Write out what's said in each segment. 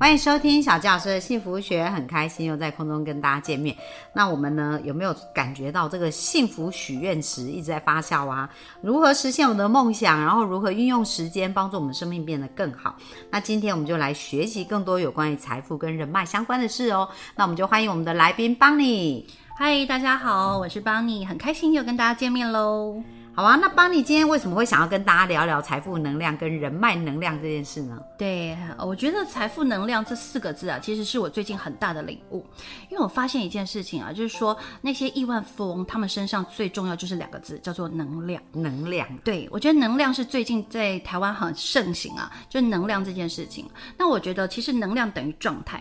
欢迎收听小纪老师的幸福学，很开心又在空中跟大家见面。那我们呢有没有感觉到这个幸福许愿池一直在发酵啊？如何实现我们的梦想？然后如何运用时间帮助我们生命变得更好？那今天我们就来学习更多有关于财富跟人脉相关的事哦。那我们就欢迎我们的来宾邦尼。嗨，大家好，我是邦尼，很开心又跟大家见面喽。好啊，那邦尼今天为什么会想要跟大家聊聊财富能量跟人脉能量这件事呢？对，我觉得财富能量这四个字啊，其实是我最近很大的领悟，因为我发现一件事情啊，就是说那些亿万富翁他们身上最重要就是两个字，叫做能量。能量，对我觉得能量是最近在台湾很盛行啊，就是能量这件事情。那我觉得其实能量等于状态。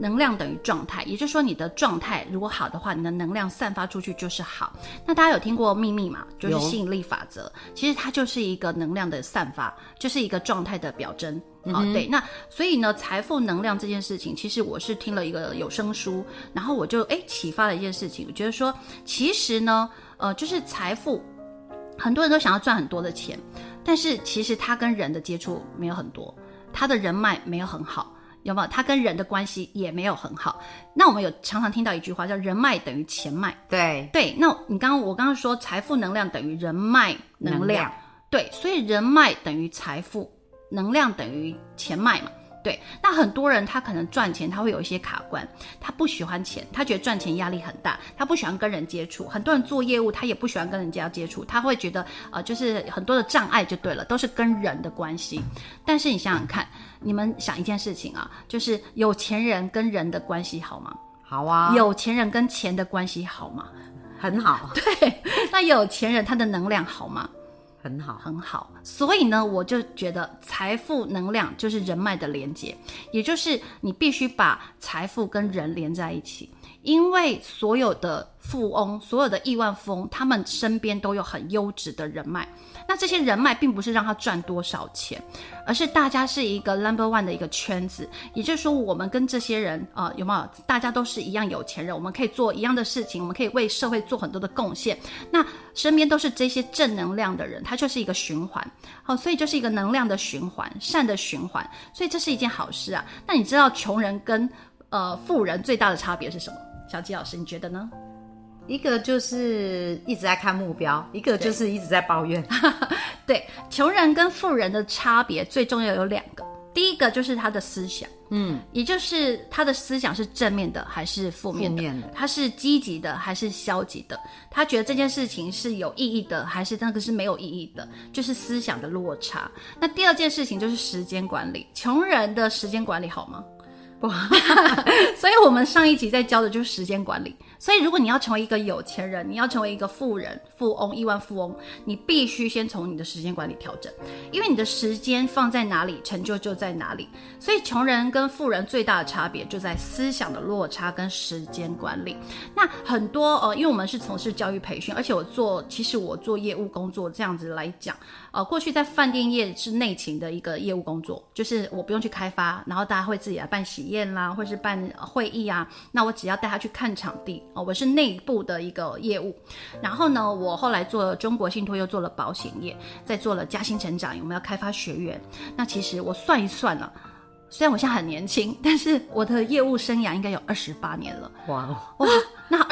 能量等于状态，也就是说，你的状态如果好的话，你的能量散发出去就是好。那大家有听过秘密嘛？就是吸引力法则，其实它就是一个能量的散发，就是一个状态的表征。哦，对，那所以呢，财富能量这件事情，其实我是听了一个有声书，然后我就哎启发了一件事情，我觉得说，其实呢，呃，就是财富，很多人都想要赚很多的钱，但是其实他跟人的接触没有很多，他的人脉没有很好。有没有？他跟人的关系也没有很好。那我们有常常听到一句话叫“人脉等于钱脉”。对对。那你刚刚我刚刚说财富能量等于人脉能量，对，所以人脉等于财富，能量等于钱脉嘛。对。那很多人他可能赚钱他会有一些卡关，他不喜欢钱，他觉得赚钱压力很大，他不喜欢跟人接触。很多人做业务他也不喜欢跟人家接触，他会觉得呃就是很多的障碍就对了，都是跟人的关系。但是你想想看。你们想一件事情啊，就是有钱人跟人的关系好吗？好啊。有钱人跟钱的关系好吗？很好。对，那有钱人他的能量好吗？很好，很好。所以呢，我就觉得财富能量就是人脉的连接，也就是你必须把财富跟人连在一起。因为所有的富翁，所有的亿万富翁，他们身边都有很优质的人脉。那这些人脉并不是让他赚多少钱，而是大家是一个 number one 的一个圈子。也就是说，我们跟这些人啊，有没有？大家都是一样有钱人，我们可以做一样的事情，我们可以为社会做很多的贡献。那身边都是这些正能量的人，它就是一个循环。好，所以就是一个能量的循环，善的循环。所以这是一件好事啊。那你知道穷人跟呃富人最大的差别是什么？小吉老师，你觉得呢？一个就是一直在看目标，一个就是一直在抱怨。对，穷人跟富人的差别最重要有两个，第一个就是他的思想，嗯，也就是他的思想是正面的还是负面的，他是积极的还是消极的，他觉得这件事情是有意义的还是那个是没有意义的，就是思想的落差。那第二件事情就是时间管理，穷人的时间管理好吗？不，所以我们上一集在教的就是时间管理。所以，如果你要成为一个有钱人，你要成为一个富人、富翁、亿万富翁，你必须先从你的时间管理调整，因为你的时间放在哪里，成就就在哪里。所以，穷人跟富人最大的差别就在思想的落差跟时间管理。那很多呃，因为我们是从事教育培训，而且我做，其实我做业务工作这样子来讲，呃，过去在饭店业是内勤的一个业务工作，就是我不用去开发，然后大家会自己来办喜宴啦，或是办会议啊，那我只要带他去看场地。哦，我是内部的一个业务，然后呢，我后来做了中国信托，又做了保险业，再做了嘉兴成长，我们要开发学员。那其实我算一算呢。虽然我现在很年轻，但是我的业务生涯应该有二十八年了。哇哇，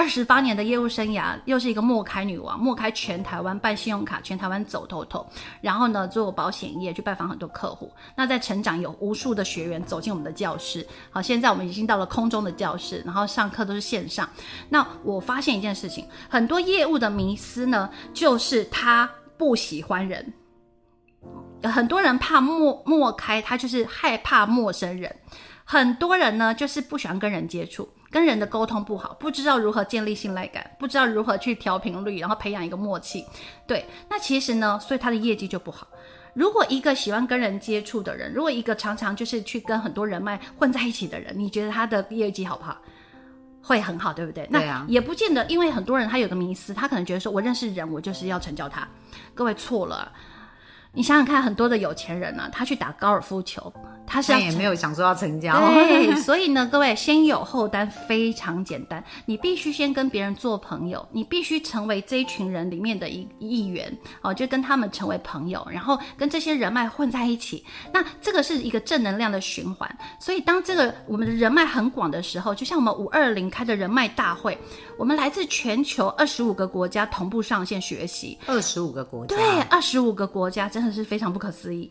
十八年的业务生涯，又是一个莫开女王，莫开全台湾办信用卡，全台湾走透透。然后呢，做保险业，去拜访很多客户。那在成长，有无数的学员走进我们的教室。好，现在我们已经到了空中的教室，然后上课都是线上。那我发现一件事情，很多业务的迷思呢，就是他不喜欢人。很多人怕莫莫开，他就是害怕陌生人。很多人呢，就是不喜欢跟人接触，跟人的沟通不好，不知道如何建立信赖感，不知道如何去调频率，然后培养一个默契。对，那其实呢，所以他的业绩就不好。如果一个喜欢跟人接触的人，如果一个常常就是去跟很多人脉混在一起的人，你觉得他的业绩好不好？会很好，对不对？对啊，也不见得，因为很多人他有个迷思，他可能觉得说我认识人，我就是要成交他。各位错了。你想想看，很多的有钱人呢，他去打高尔夫球。他是也没有想说要成交，对，所以呢，各位先有后单非常简单，你必须先跟别人做朋友，你必须成为这一群人里面的一一员哦，就跟他们成为朋友，然后跟这些人脉混在一起，那这个是一个正能量的循环。所以当这个我们的人脉很广的时候，就像我们五二零开的人脉大会，我们来自全球二十五个国家同步上线学习，二十五个国家，对，二十五个国家真的是非常不可思议。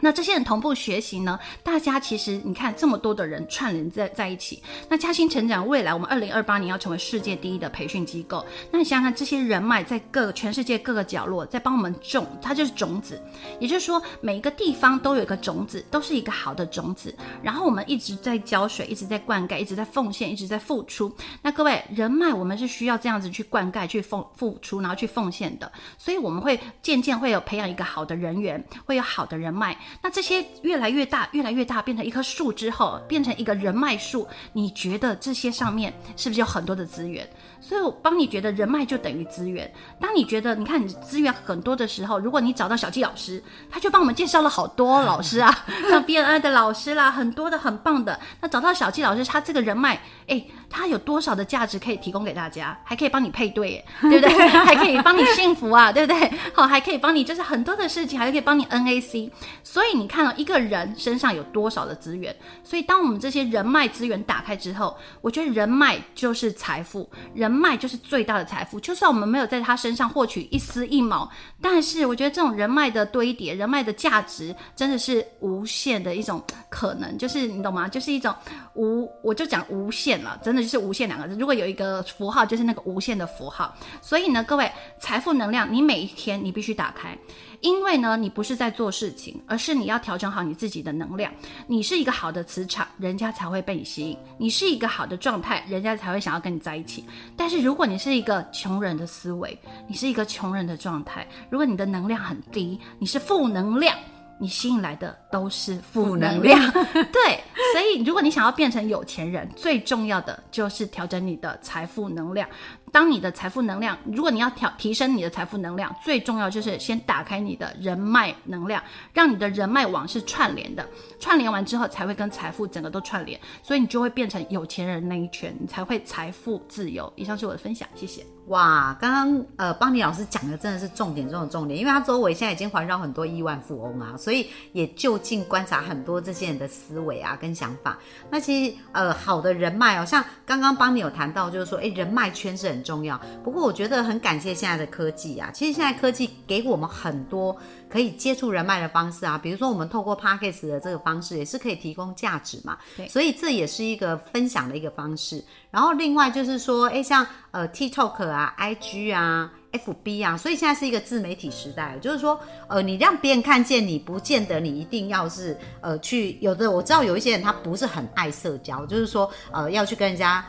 那这些人同步学习呢？大家其实你看这么多的人串联在在一起。那嘉兴成长未来，我们二零二八年要成为世界第一的培训机构。那你想想看，这些人脉在各全世界各个角落在帮我们种，它就是种子。也就是说，每一个地方都有一个种子，都是一个好的种子。然后我们一直在浇水，一直在灌溉，一直在奉献，一直在付出。那各位人脉，我们是需要这样子去灌溉、去奉付出，然后去奉献的。所以我们会渐渐会有培养一个好的人员，会有好的人脉。那这些越来越大，越来越大，变成一棵树之后，变成一个人脉树。你觉得这些上面是不是有很多的资源？所以我帮你觉得人脉就等于资源。当你觉得你看你资源很多的时候，如果你找到小纪老师，他就帮我们介绍了好多老师啊，像 BNI 的老师啦，很多的很棒的。那找到小纪老师，他这个人脉，哎，他有多少的价值可以提供给大家？还可以帮你配对，对不对？还可以帮你幸福啊，对不对？好，还可以帮你就是很多的事情，还可以帮你 NAC。所以你看到一个人身上有多少的资源？所以当我们这些人脉资源打开之后，我觉得人脉就是财富，人。脉就是最大的财富，就算我们没有在他身上获取一丝一毛，但是我觉得这种人脉的堆叠，人脉的价值真的是无限的一种可能，就是你懂吗？就是一种无，我就讲无限了，真的就是无限两个字。如果有一个符号，就是那个无限的符号。所以呢，各位，财富能量，你每一天你必须打开。因为呢，你不是在做事情，而是你要调整好你自己的能量。你是一个好的磁场，人家才会被你吸引；你是一个好的状态，人家才会想要跟你在一起。但是如果你是一个穷人的思维，你是一个穷人的状态，如果你的能量很低，你是负能量。你吸引来的都是负能量，对，所以如果你想要变成有钱人，最重要的就是调整你的财富能量。当你的财富能量，如果你要调提升你的财富能量，最重要就是先打开你的人脉能量，让你的人脉网是串联的，串联完之后才会跟财富整个都串联，所以你就会变成有钱人那一圈，你才会财富自由。以上是我的分享，谢谢。哇，刚刚呃，邦尼老师讲的真的是重点中的重点，因为他周围现在已经环绕很多亿万富翁啊，所以也就近观察很多这些人的思维啊跟想法。那其实呃，好的人脉哦，像刚刚邦尼有谈到，就是说，哎，人脉圈是很重要。不过我觉得很感谢现在的科技啊，其实现在科技给我们很多可以接触人脉的方式啊，比如说我们透过 p a c k a g e 的这个方式，也是可以提供价值嘛。对，所以这也是一个分享的一个方式。然后另外就是说，哎，像呃 TikTok 啊、IG 啊、FB 啊，所以现在是一个自媒体时代。就是说，呃，你让别人看见你，不见得你一定要是呃去。有的我知道有一些人他不是很爱社交，就是说呃要去跟人家。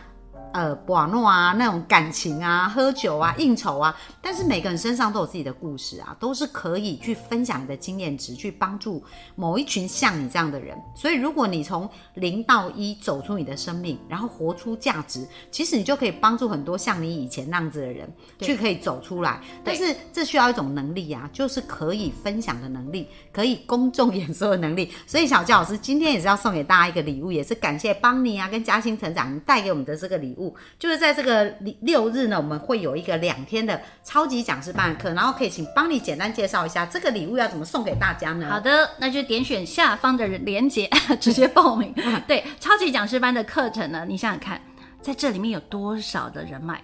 呃，网络啊，那种感情啊，喝酒啊，应酬啊，但是每个人身上都有自己的故事啊，都是可以去分享你的经验值，去帮助某一群像你这样的人。所以，如果你从零到一走出你的生命，然后活出价值，其实你就可以帮助很多像你以前那样子的人去可以走出来。但是，这需要一种能力啊，就是可以分享的能力，可以公众演说的能力。所以，小教老师今天也是要送给大家一个礼物，也是感谢邦尼啊跟嘉兴成长带给我们的这个礼物。就是在这个六日呢，我们会有一个两天的超级讲师班课，然后可以请帮你简单介绍一下这个礼物要怎么送给大家呢？好的，那就点选下方的链接 直接报名。对，超级讲师班的课程呢，你想想看，在这里面有多少的人脉？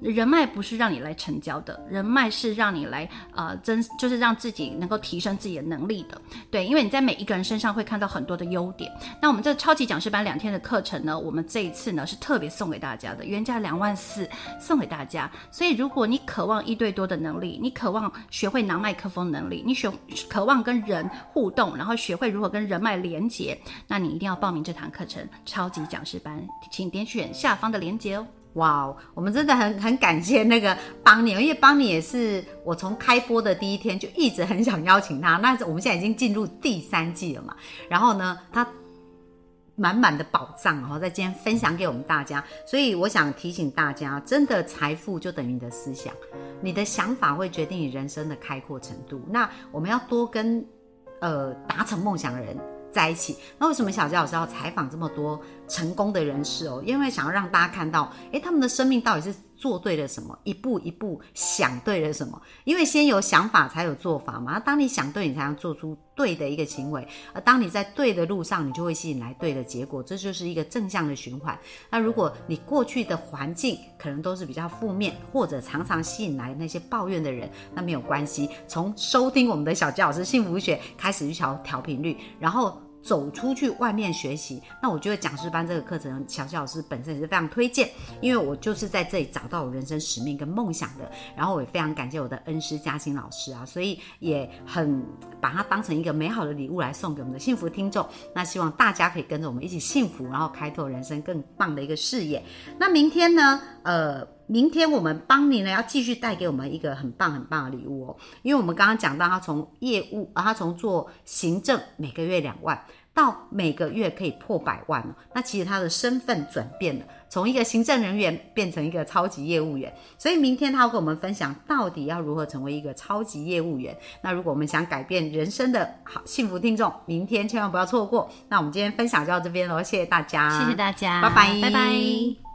人脉不是让你来成交的，人脉是让你来呃增，就是让自己能够提升自己的能力的。对，因为你在每一个人身上会看到很多的优点。那我们这超级讲师班两天的课程呢，我们这一次呢是特别送给大家的，原价两万四送给大家。所以如果你渴望一对多的能力，你渴望学会拿麦克风能力，你学渴望跟人互动，然后学会如何跟人脉连接，那你一定要报名这堂课程超级讲师班，请点选下方的链接哦。哇哦，我们真的很很感谢那个邦尼，因为邦尼也是我从开播的第一天就一直很想邀请他。那我们现在已经进入第三季了嘛，然后呢，他满满的宝藏哦，在今天分享给我们大家。所以我想提醒大家，真的财富就等于你的思想，你的想法会决定你人生的开阔程度。那我们要多跟呃达成梦想的人。在一起，那为什么小杰老师要采访这么多成功的人士哦？因为想要让大家看到，诶，他们的生命到底是做对了什么，一步一步想对了什么。因为先有想法才有做法嘛。当你想对，你才能做出对的一个行为。而当你在对的路上，你就会吸引来对的结果。这就是一个正向的循环。那如果你过去的环境可能都是比较负面，或者常常吸引来那些抱怨的人，那没有关系。从收听我们的小杰老师幸福学开始去调调频率，然后。走出去外面学习，那我觉得讲师班这个课程，小小老师本身也是非常推荐，因为我就是在这里找到我人生使命跟梦想的。然后我也非常感谢我的恩师嘉欣老师啊，所以也很把它当成一个美好的礼物来送给我们的幸福听众。那希望大家可以跟着我们一起幸福，然后开拓人生更棒的一个事业。那明天呢？呃，明天我们邦尼呢要继续带给我们一个很棒很棒的礼物哦，因为我们刚刚讲到他从业务啊，他从做行政每个月两万。到每个月可以破百万了，那其实他的身份转变了，从一个行政人员变成一个超级业务员。所以明天他要跟我们分享，到底要如何成为一个超级业务员。那如果我们想改变人生的好幸福听众，明天千万不要错过。那我们今天分享就到这边喽，谢谢大家，谢谢大家，拜拜，拜拜。